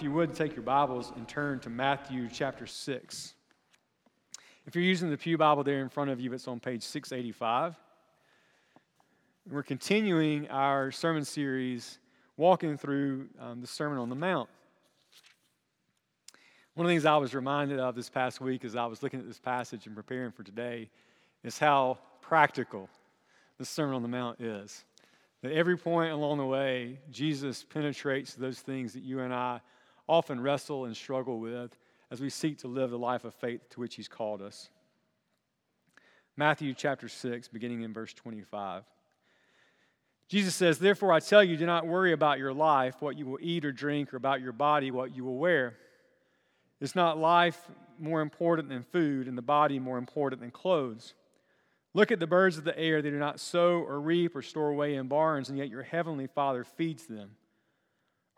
if you would, take your Bibles and turn to Matthew chapter 6. If you're using the Pew Bible there in front of you, it's on page 685. And We're continuing our sermon series, walking through um, the Sermon on the Mount. One of the things I was reminded of this past week as I was looking at this passage and preparing for today is how practical the Sermon on the Mount is. At every point along the way, Jesus penetrates those things that you and I often wrestle and struggle with as we seek to live the life of faith to which He's called us. Matthew chapter 6, beginning in verse 25. Jesus says, Therefore I tell you, do not worry about your life, what you will eat or drink, or about your body, what you will wear. Is not life more important than food, and the body more important than clothes? Look at the birds of the air. They do not sow or reap or store away in barns, and yet your heavenly Father feeds them.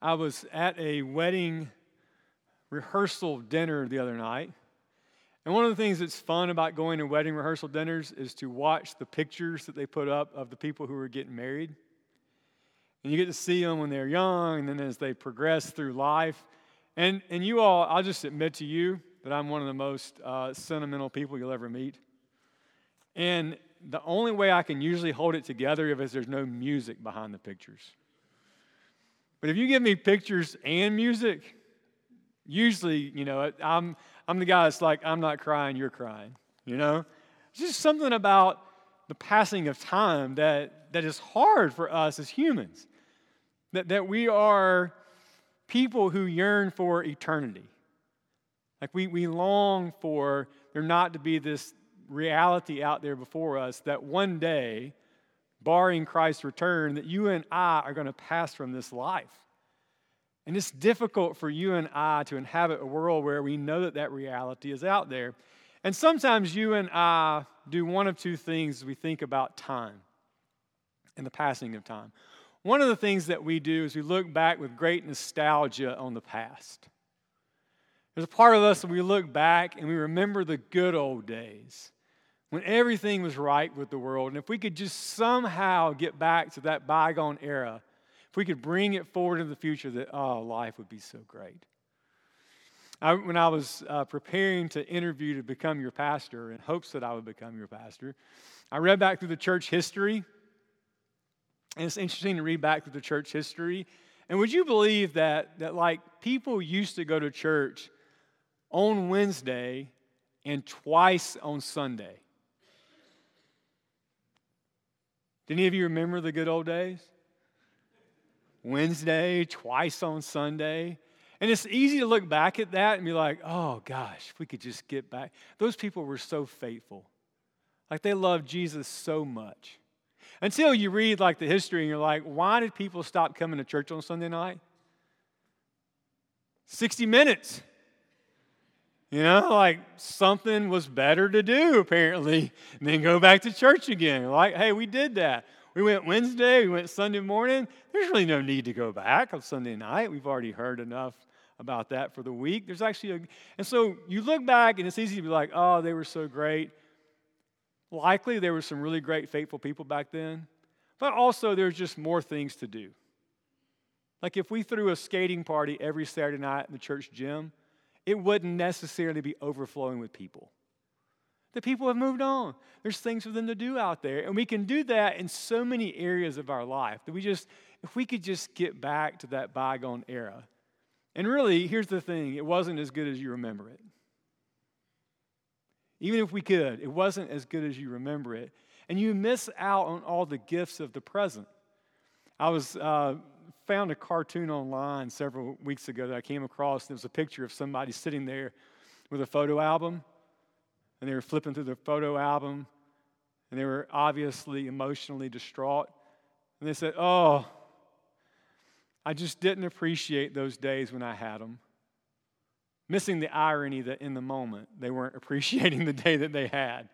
I was at a wedding rehearsal dinner the other night. And one of the things that's fun about going to wedding rehearsal dinners is to watch the pictures that they put up of the people who are getting married. And you get to see them when they're young, and then as they progress through life. And, and you all, I'll just admit to you that I'm one of the most uh, sentimental people you'll ever meet. And the only way I can usually hold it together is there's no music behind the pictures. But if you give me pictures and music, usually, you know, I'm, I'm the guy that's like, I'm not crying, you're crying, you know? It's just something about the passing of time that, that is hard for us as humans. That, that we are people who yearn for eternity. Like we, we long for there not to be this reality out there before us that one day, barring Christ's return, that you and I are going to pass from this life. And it's difficult for you and I to inhabit a world where we know that that reality is out there. And sometimes you and I do one of two things we think about time and the passing of time. One of the things that we do is we look back with great nostalgia on the past. There's a part of us that we look back and we remember the good old days when everything was right with the world. And if we could just somehow get back to that bygone era, if we could bring it forward into the future, that, oh, life would be so great. I, when I was uh, preparing to interview to become your pastor in hopes that I would become your pastor, I read back through the church history and it's interesting to read back through the church history. And would you believe that, that like people used to go to church on Wednesday and twice on Sunday? Do any of you remember the good old days? Wednesday, twice on Sunday. And it's easy to look back at that and be like, oh gosh, if we could just get back. Those people were so faithful. Like they loved Jesus so much. Until you read like the history and you're like, why did people stop coming to church on Sunday night? 60 minutes. You know, like something was better to do apparently than go back to church again. Like, hey, we did that. We went Wednesday, we went Sunday morning. There's really no need to go back on Sunday night. We've already heard enough about that for the week. There's actually a, and so you look back and it's easy to be like, oh, they were so great. Likely there were some really great, faithful people back then, but also there's just more things to do. Like if we threw a skating party every Saturday night in the church gym, it wouldn't necessarily be overflowing with people. The people have moved on. There's things for them to do out there. And we can do that in so many areas of our life that we just, if we could just get back to that bygone era And really, here's the thing it wasn't as good as you remember it. Even if we could, it wasn't as good as you remember it. And you miss out on all the gifts of the present. I was uh, found a cartoon online several weeks ago that I came across. and it was a picture of somebody sitting there with a photo album, and they were flipping through the photo album, and they were obviously emotionally distraught. And they said, Oh, I just didn't appreciate those days when I had them. Missing the irony that in the moment they weren't appreciating the day that they had.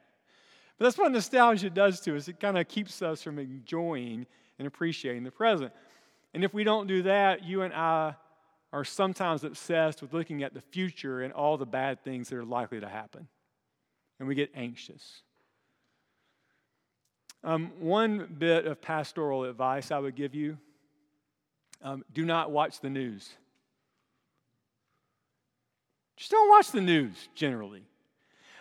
But that's what nostalgia does to us. It kind of keeps us from enjoying and appreciating the present. And if we don't do that, you and I are sometimes obsessed with looking at the future and all the bad things that are likely to happen. And we get anxious. Um, one bit of pastoral advice I would give you um, do not watch the news. Just don't watch the news generally.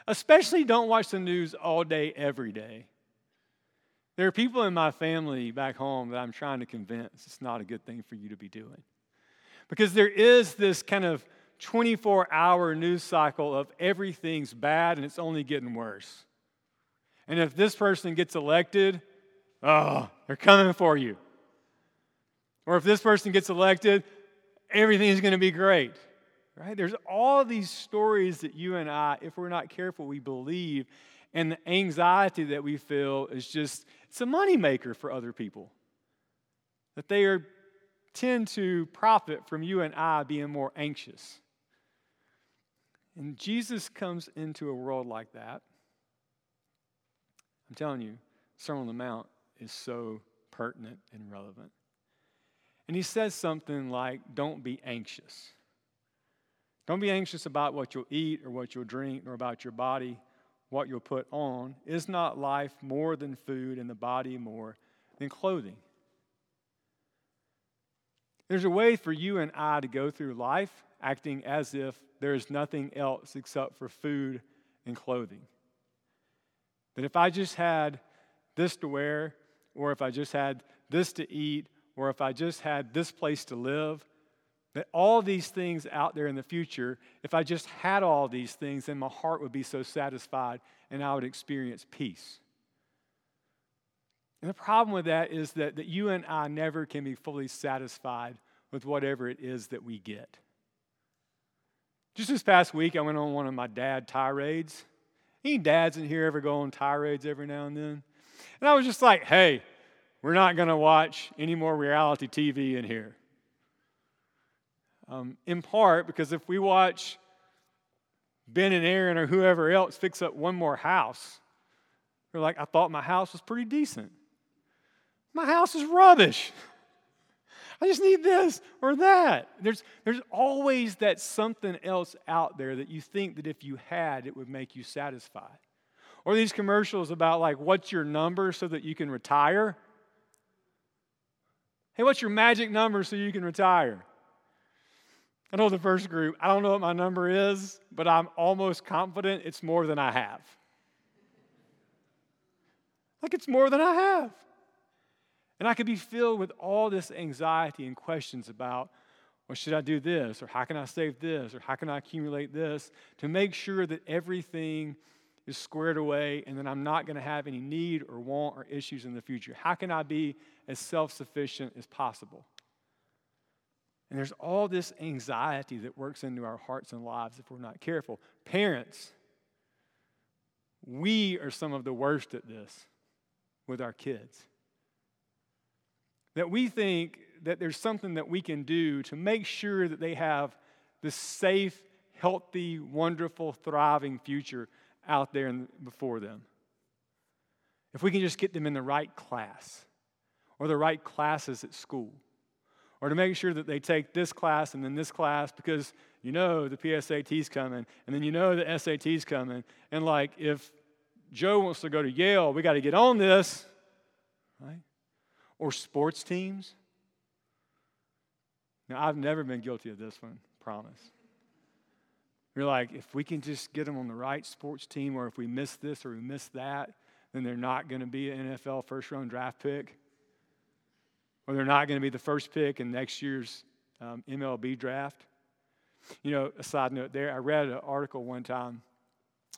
Especially don't watch the news all day, every day. There are people in my family back home that I'm trying to convince it's not a good thing for you to be doing. Because there is this kind of 24 hour news cycle of everything's bad and it's only getting worse. And if this person gets elected, oh, they're coming for you. Or if this person gets elected, everything's going to be great. Right? There's all these stories that you and I, if we're not careful, we believe. And the anxiety that we feel is just, it's a moneymaker for other people. That they are tend to profit from you and I being more anxious. And Jesus comes into a world like that. I'm telling you, Sermon on the Mount is so pertinent and relevant. And he says something like, Don't be anxious. Don't be anxious about what you'll eat or what you'll drink or about your body, what you'll put on. Is not life more than food and the body more than clothing? There's a way for you and I to go through life acting as if there is nothing else except for food and clothing. That if I just had this to wear, or if I just had this to eat, or if I just had this place to live, that all these things out there in the future, if I just had all these things, then my heart would be so satisfied and I would experience peace. And the problem with that is that, that you and I never can be fully satisfied with whatever it is that we get. Just this past week, I went on one of my dad tirades. Any dads in here ever go on tirades every now and then? And I was just like, hey, we're not going to watch any more reality TV in here. Um, in part because if we watch Ben and Erin or whoever else fix up one more house, they're like, I thought my house was pretty decent. My house is rubbish. I just need this or that. There's, there's always that something else out there that you think that if you had, it would make you satisfied. Or these commercials about, like, what's your number so that you can retire? Hey, what's your magic number so you can retire? I know the first group, I don't know what my number is, but I'm almost confident it's more than I have. Like it's more than I have. And I could be filled with all this anxiety and questions about, well, should I do this? Or how can I save this? Or how can I accumulate this? To make sure that everything is squared away and that I'm not going to have any need or want or issues in the future? How can I be as self sufficient as possible? And there's all this anxiety that works into our hearts and lives if we're not careful. Parents, we are some of the worst at this with our kids. That we think that there's something that we can do to make sure that they have the safe, healthy, wonderful, thriving future out there before them. If we can just get them in the right class or the right classes at school, or to make sure that they take this class and then this class because you know the PSAT's coming and then you know the SAT's coming. And like, if Joe wants to go to Yale, we got to get on this, right? Or sports teams. Now, I've never been guilty of this one, promise. You're like, if we can just get them on the right sports team, or if we miss this or we miss that, then they're not going to be an NFL first round draft pick. Or they're not going to be the first pick in next year's um, MLB draft. You know, a side note there, I read an article one time.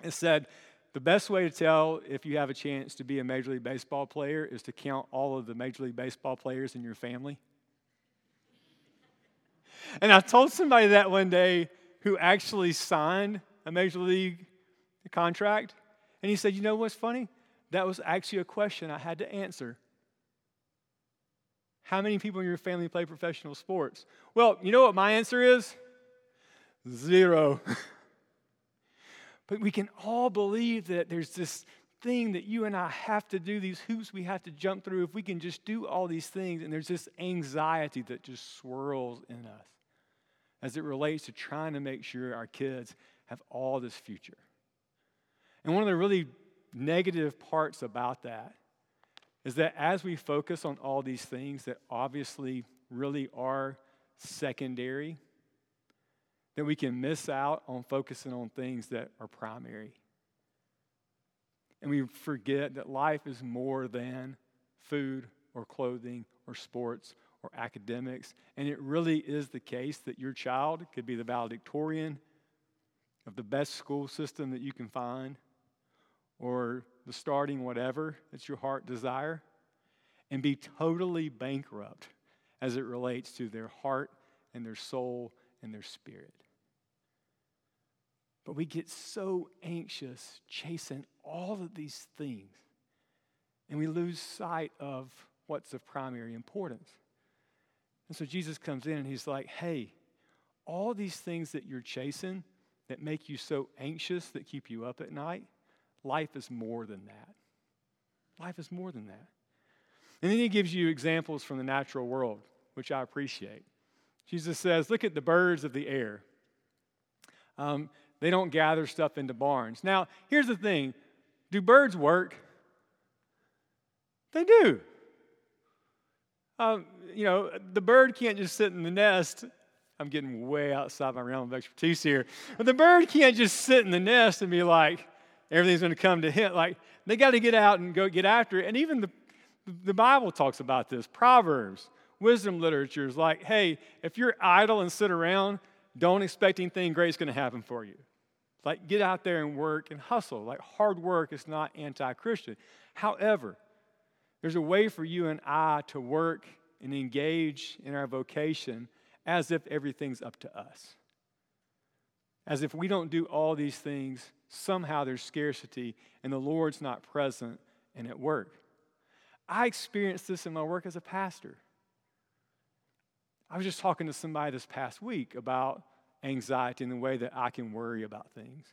It said the best way to tell if you have a chance to be a Major League Baseball player is to count all of the Major League Baseball players in your family. And I told somebody that one day who actually signed a Major League contract. And he said, You know what's funny? That was actually a question I had to answer. How many people in your family play professional sports? Well, you know what my answer is? Zero. but we can all believe that there's this thing that you and I have to do, these hoops we have to jump through. If we can just do all these things, and there's this anxiety that just swirls in us as it relates to trying to make sure our kids have all this future. And one of the really negative parts about that is that as we focus on all these things that obviously really are secondary, that we can miss out on focusing on things that are primary. And we forget that life is more than food or clothing or sports or academics. And it really is the case that your child could be the valedictorian of the best school system that you can find or the starting whatever that's your heart desire and be totally bankrupt as it relates to their heart and their soul and their spirit. But we get so anxious chasing all of these things, and we lose sight of what's of primary importance. And so Jesus comes in and he's like, hey, all these things that you're chasing that make you so anxious, that keep you up at night, life is more than that. Life is more than that. And then he gives you examples from the natural world, which I appreciate. Jesus says, Look at the birds of the air. Um, they don't gather stuff into barns. Now, here's the thing do birds work? They do. Um, you know, the bird can't just sit in the nest. I'm getting way outside my realm of expertise here. But the bird can't just sit in the nest and be like, everything's going to come to him. Like, they got to get out and go get after it. And even the, the Bible talks about this. Proverbs, wisdom literature is like, hey, if you're idle and sit around, don't expect anything great's going to happen for you. Like, get out there and work and hustle. Like, hard work is not anti Christian. However, there's a way for you and I to work and engage in our vocation as if everything's up to us. As if we don't do all these things, somehow there's scarcity and the Lord's not present and at work. I experienced this in my work as a pastor. I was just talking to somebody this past week about anxiety and the way that I can worry about things.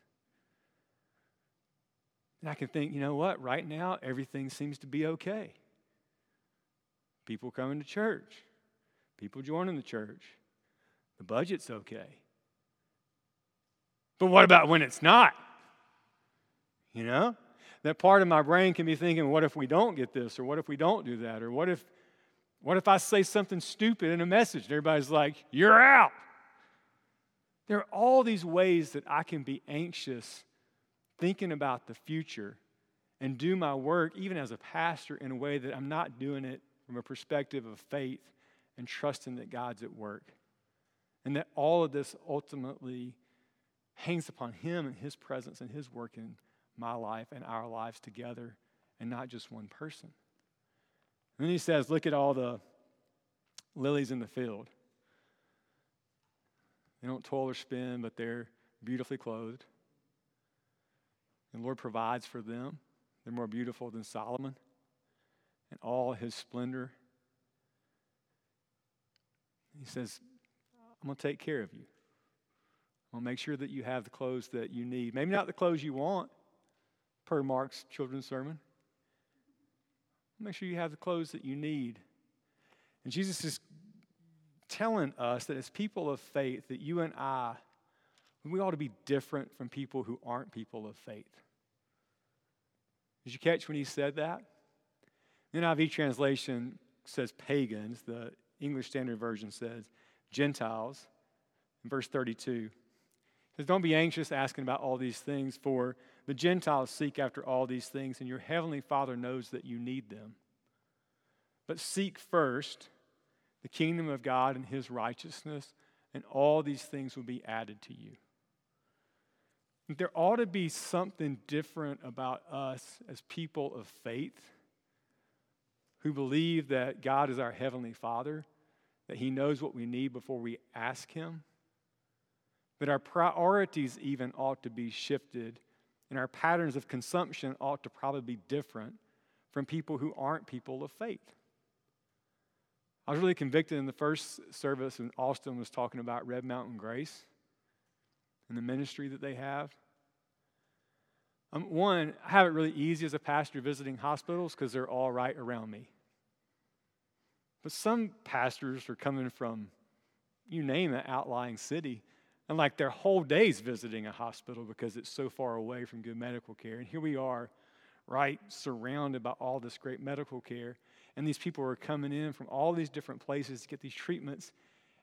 And I can think, you know what, right now everything seems to be okay. People coming to church, people joining the church, the budget's okay. But what about when it's not? You know? That part of my brain can be thinking, what if we don't get this? Or what if we don't do that? Or what if what if I say something stupid in a message and everybody's like, you're out? There are all these ways that I can be anxious thinking about the future and do my work, even as a pastor, in a way that I'm not doing it from a perspective of faith and trusting that God's at work. And that all of this ultimately hangs upon Him and His presence and His work in my life and our lives together and not just one person. And then He says, Look at all the lilies in the field. They don't toil or spin, but they're beautifully clothed. And the Lord provides for them. They're more beautiful than Solomon and all his splendor. He says, I'm going to take care of you. I'm going to make sure that you have the clothes that you need. Maybe not the clothes you want, per Mark's children's sermon. Make sure you have the clothes that you need. And Jesus is telling us that as people of faith, that you and I, we ought to be different from people who aren't people of faith. Did you catch when he said that? The NIV translation says pagans. The English Standard Version says Gentiles. In verse 32, says, Don't be anxious asking about all these things, for the Gentiles seek after all these things, and your heavenly Father knows that you need them. But seek first the kingdom of God and his righteousness, and all these things will be added to you. There ought to be something different about us as people of faith who believe that God is our Heavenly Father, that He knows what we need before we ask Him, that our priorities even ought to be shifted, and our patterns of consumption ought to probably be different from people who aren't people of faith. I was really convicted in the first service when Austin was talking about Red Mountain Grace and the ministry that they have. Um, one, I have it really easy as a pastor visiting hospitals because they're all right around me. But some pastors are coming from, you name it, outlying city, and like their whole day's visiting a hospital because it's so far away from good medical care. And here we are, right, surrounded by all this great medical care. And these people are coming in from all these different places to get these treatments.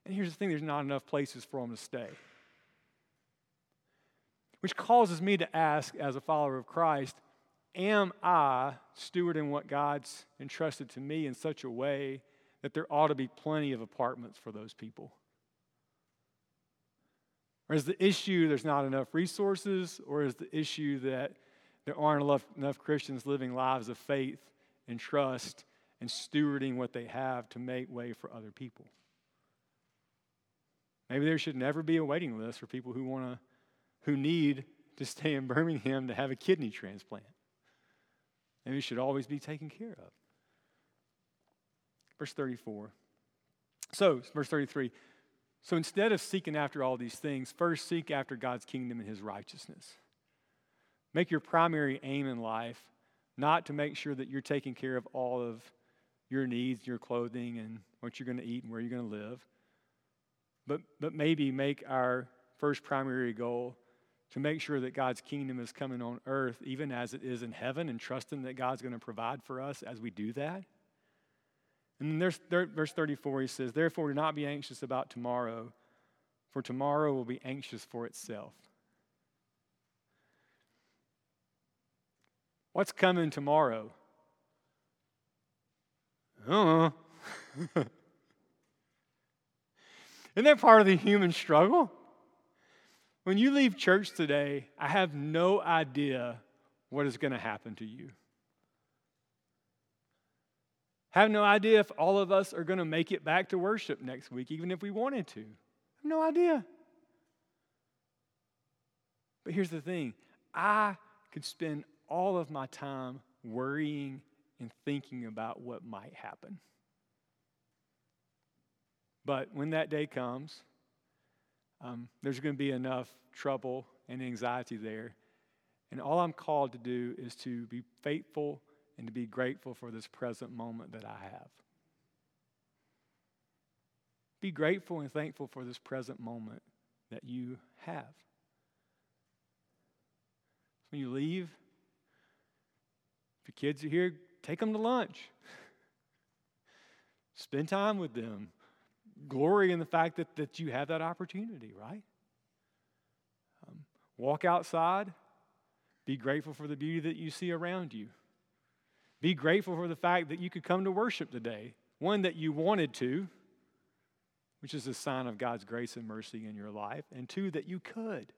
And here's the thing there's not enough places for them to stay. Which causes me to ask, as a follower of Christ, am I stewarding what God's entrusted to me in such a way that there ought to be plenty of apartments for those people? Or is the issue there's not enough resources, or is the issue that there aren't enough, enough Christians living lives of faith and trust and stewarding what they have to make way for other people? Maybe there should never be a waiting list for people who want to who need to stay in Birmingham to have a kidney transplant. And it should always be taken care of. Verse 34. So, verse 33. So instead of seeking after all these things, first seek after God's kingdom and his righteousness. Make your primary aim in life not to make sure that you're taking care of all of your needs, your clothing, and what you're going to eat and where you're going to live, but, but maybe make our first primary goal to make sure that God's kingdom is coming on earth, even as it is in heaven, and trusting that God's going to provide for us as we do that. And then there's verse 34, he says, Therefore, do not be anxious about tomorrow, for tomorrow will be anxious for itself. What's coming tomorrow? Uh Isn't that part of the human struggle? When you leave church today, I have no idea what is going to happen to you. Have no idea if all of us are going to make it back to worship next week, even if we wanted to. I have no idea. But here's the thing I could spend all of my time worrying and thinking about what might happen. But when that day comes, um, there's going to be enough trouble and anxiety there. And all I'm called to do is to be faithful and to be grateful for this present moment that I have. Be grateful and thankful for this present moment that you have. When you leave, if your kids are here, take them to lunch. Spend time with them glory in the fact that, that you have that opportunity, right? Um, walk outside, be grateful for the beauty that you see around you. Be grateful for the fact that you could come to worship today, one that you wanted to, which is a sign of God's grace and mercy in your life, and two, that you could.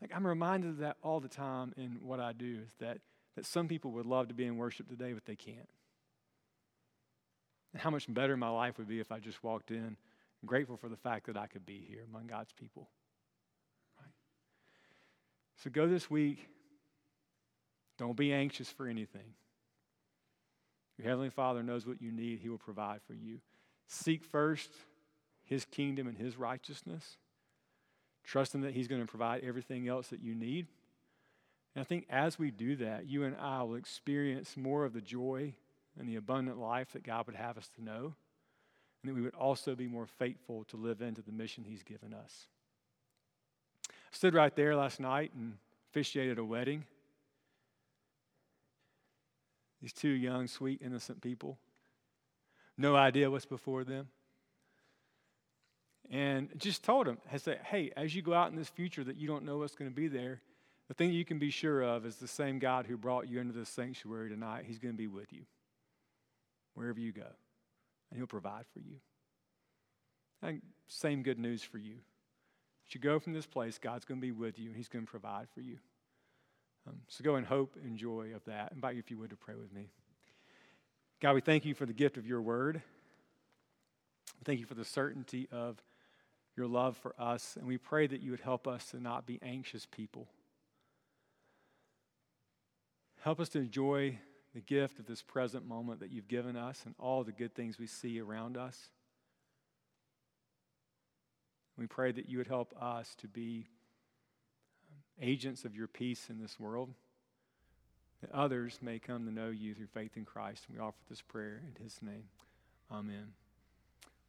Like I'm reminded of that all the time in what I do, is that, that some people would love to be in worship today, but they can't how much better my life would be if I just walked in, grateful for the fact that I could be here among God's people. Right? So go this week. Don't be anxious for anything. Your Heavenly Father knows what you need, He will provide for you. Seek first His kingdom and His righteousness. Trust Him that He's going to provide everything else that you need. And I think as we do that, you and I will experience more of the joy and the abundant life that God would have us to know, and that we would also be more faithful to live into the mission He's given us. I stood right there last night and officiated a wedding. These two young, sweet, innocent people, no idea what's before them. And just told them, I said, hey, as you go out in this future that you don't know what's going to be there, the thing you can be sure of is the same God who brought you into this sanctuary tonight, He's going to be with you wherever you go, and He'll provide for you. And same good news for you. As you go from this place, God's going to be with you and He's going to provide for you. Um, so go in hope and joy of that. I invite you, if you would, to pray with me. God, we thank you for the gift of your word. Thank you for the certainty of your love for us. And we pray that you would help us to not be anxious people. Help us to enjoy the gift of this present moment that you've given us and all the good things we see around us. We pray that you would help us to be agents of your peace in this world, that others may come to know you through faith in Christ. And we offer this prayer in his name. Amen.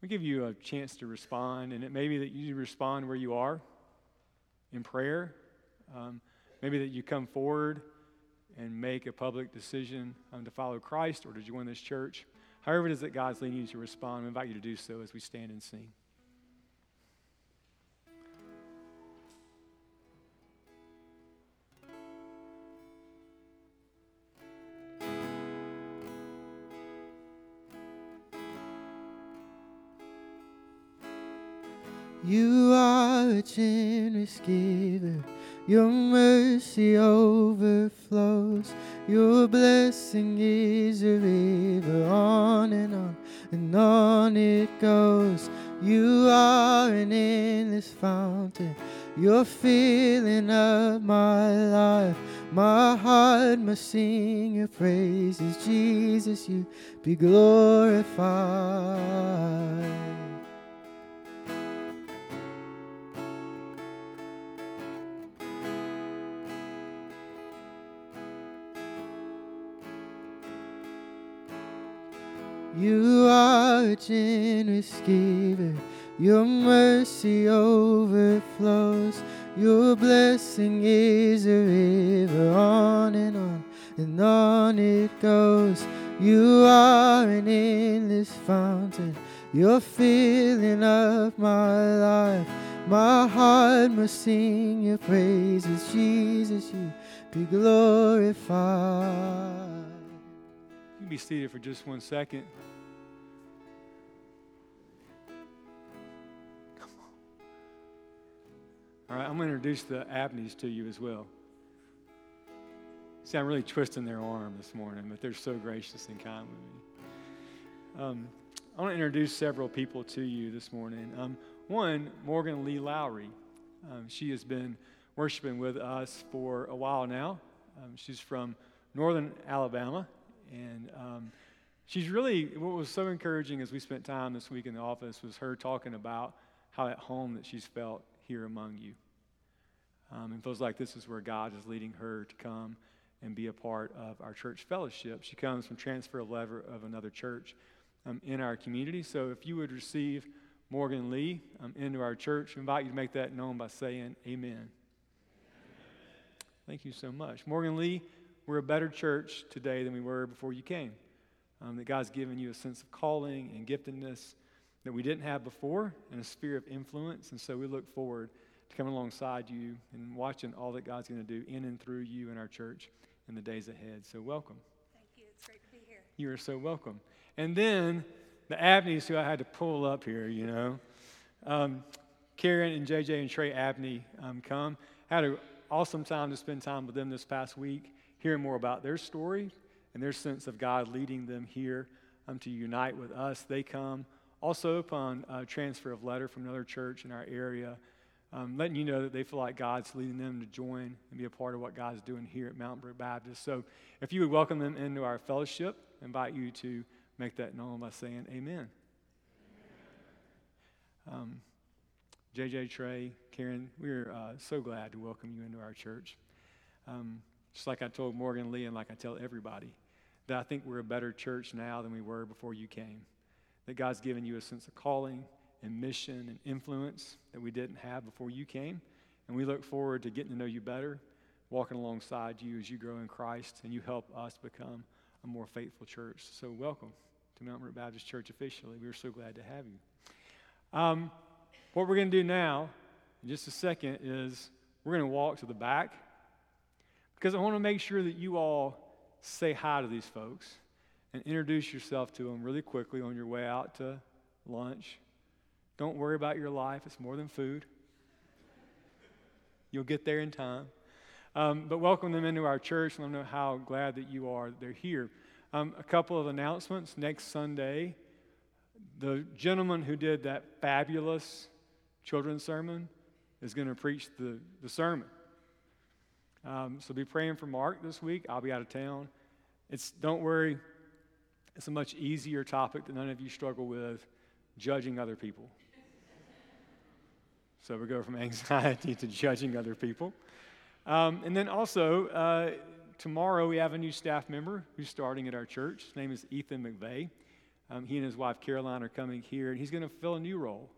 We give you a chance to respond, and it may be that you respond where you are in prayer. Um, maybe that you come forward and make a public decision um, to follow Christ or to join this church. However, it is that God's leading you to respond, we invite you to do so as we stand and sing. Your mercy overflows. Your blessing is a river on and on and on it goes. You are an endless fountain. You're filling up my life. My heart must sing your praises. Jesus, you be glorified. You are a generous giver. Your mercy overflows. Your blessing is a river on and on and on it goes. You are an endless fountain. You're filling up my life. My heart must sing your praises. Jesus, you be glorified. Can be seated for just one second. All right, I'm going to introduce the Abneys to you as well. See, I'm really twisting their arm this morning, but they're so gracious and kind with me. Um, I want to introduce several people to you this morning. Um, one, Morgan Lee Lowry. Um, she has been worshiping with us for a while now. Um, she's from northern Alabama, and um, she's really, what was so encouraging as we spent time this week in the office was her talking about how at home that she's felt here among you. Um, and feels like this is where God is leading her to come and be a part of our church fellowship. She comes from transfer lever of another church um, in our community. So if you would receive Morgan Lee um, into our church, I invite you to make that known by saying amen. amen. Thank you so much. Morgan Lee, we're a better church today than we were before you came. Um, that God's given you a sense of calling and giftedness that we didn't have before and a sphere of influence. And so we look forward to coming alongside you and watching all that God's going to do in and through you in our church in the days ahead. So welcome. Thank you. It's great to be here. You are so welcome. And then the Abneys, who I had to pull up here, you know. Um, Karen and JJ and Trey Abney um, come. Had an awesome time to spend time with them this past week, hearing more about their story and their sense of God leading them here um, to unite with us. They come also, upon uh, transfer of letter from another church in our area, um, letting you know that they feel like God's leading them to join and be a part of what God's doing here at Mountain Brook Baptist. So, if you would welcome them into our fellowship, I invite you to make that known by saying Amen. Um, JJ, Trey, Karen, we're uh, so glad to welcome you into our church. Um, just like I told Morgan Lee, and like I tell everybody, that I think we're a better church now than we were before you came that God's given you a sense of calling and mission and influence that we didn't have before you came. And we look forward to getting to know you better, walking alongside you as you grow in Christ and you help us become a more faithful church. So, welcome to Mount Brook Baptist Church officially. We're so glad to have you. Um, what we're going to do now, in just a second, is we're going to walk to the back because I want to make sure that you all say hi to these folks and introduce yourself to them really quickly on your way out to lunch Don't worry about your life, it's more than food. You'll get there in time. Um, but welcome them into our church let them know how glad that you are that they're here. Um, a couple of announcements. Next Sunday, the gentleman who did that fabulous children's sermon is going to preach the, the sermon. Um, so be praying for Mark this week. I'll be out of town. It's don't worry. It's a much easier topic that none of you struggle with, judging other people. So we go from anxiety to judging other people. Um, and then also, uh, tomorrow we have a new staff member who's starting at our church. His name is Ethan McVeigh. Um, he and his wife Caroline are coming here, and he's going to fill a new role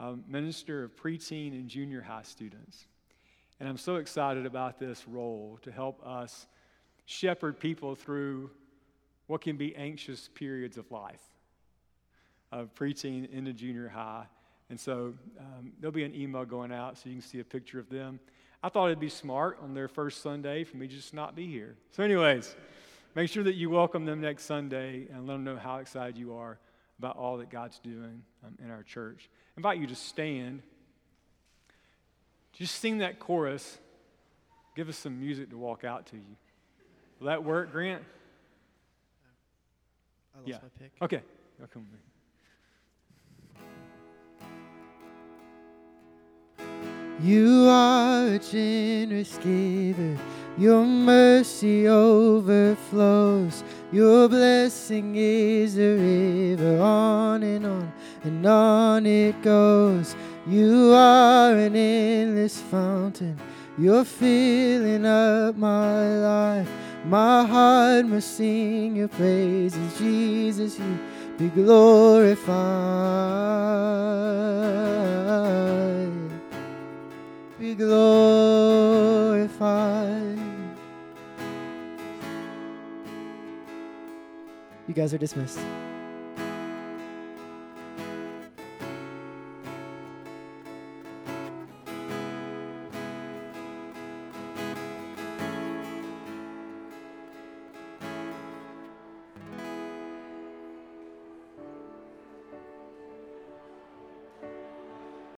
um, minister of preteen and junior high students. And I'm so excited about this role to help us shepherd people through what can be anxious periods of life, of preteen into junior high. And so um, there'll be an email going out so you can see a picture of them. I thought it'd be smart on their first Sunday for me just not be here. So, anyways, make sure that you welcome them next Sunday and let them know how excited you are about all that God's doing um, in our church. I invite you to stand. Just sing that chorus. Give us some music to walk out to you. Will that work, Grant? I lost Yeah. my pick. Okay. I'll come with me. You are a generous giver. Your mercy overflows. Your blessing is a river. On and on and on it goes. You are an endless fountain. You're filling up my life. My heart must sing your praises. Jesus, you be glorified be glorified. You guys are dismissed.